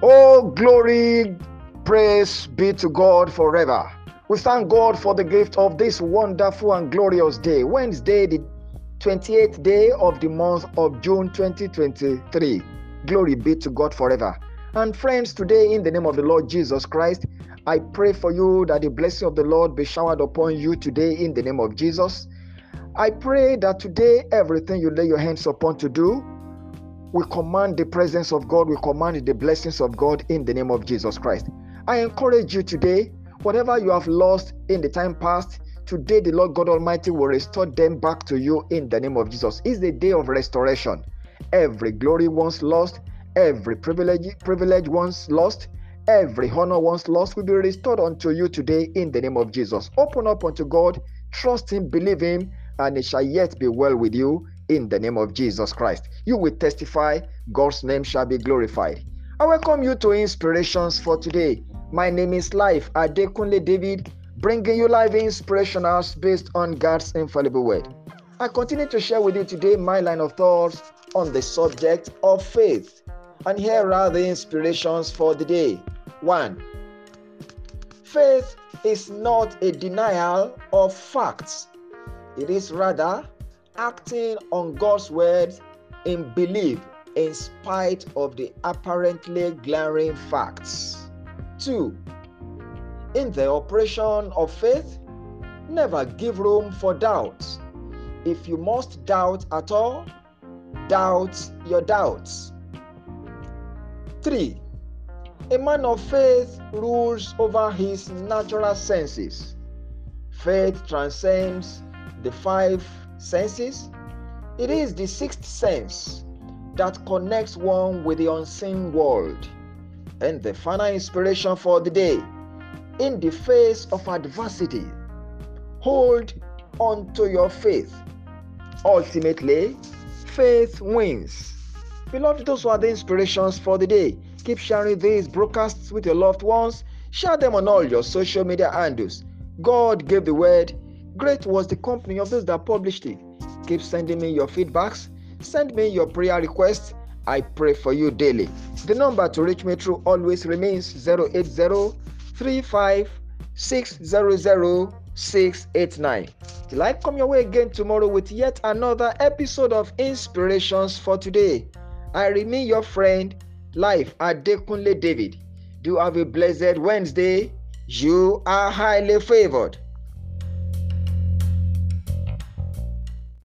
Oh, glory, praise be to God forever. We thank God for the gift of this wonderful and glorious day, Wednesday, the 28th day of the month of June 2023. Glory be to God forever. And friends, today, in the name of the Lord Jesus Christ, I pray for you that the blessing of the Lord be showered upon you today in the name of Jesus. I pray that today, everything you lay your hands upon to do, we command the presence of God, we command the blessings of God in the name of Jesus Christ. I encourage you today, whatever you have lost in the time past, today the Lord God Almighty will restore them back to you in the name of Jesus. It's the day of restoration. Every glory once lost, every privilege, privilege once lost, every honor once lost will be restored unto you today in the name of Jesus. Open up unto God, trust Him, believe Him, and it shall yet be well with you in the name of Jesus Christ. You will testify, God's name shall be glorified. I welcome you to Inspirations for today. My name is Life Adekunle David, bringing you live inspirationals based on God's infallible word. I continue to share with you today my line of thoughts on the subject of faith. And here are the inspirations for the day. 1. Faith is not a denial of facts, it is rather acting on God's words in belief in spite of the apparently glaring facts. 2. In the operation of faith, never give room for doubt. If you must doubt at all, doubt your doubts. 3. A man of faith rules over his natural senses. Faith transcends the five senses? It is the sixth sense that connects one with the unseen world. And the final inspiration for the day in the face of adversity, hold on to your faith. Ultimately, faith wins. Beloved, those are the inspirations for the day. Keep sharing these broadcasts with your loved ones. Share them on all your social media handles. God gave the word Great was the company of those that published it. Keep sending me your feedbacks. Send me your prayer requests. I pray for you daily. The number to reach me through always remains 080 600 Till I come your way again tomorrow with yet another episode of Inspirations for Today. I remain your friend, Life Adekunle David. Do have a blessed Wednesday. You are highly favored.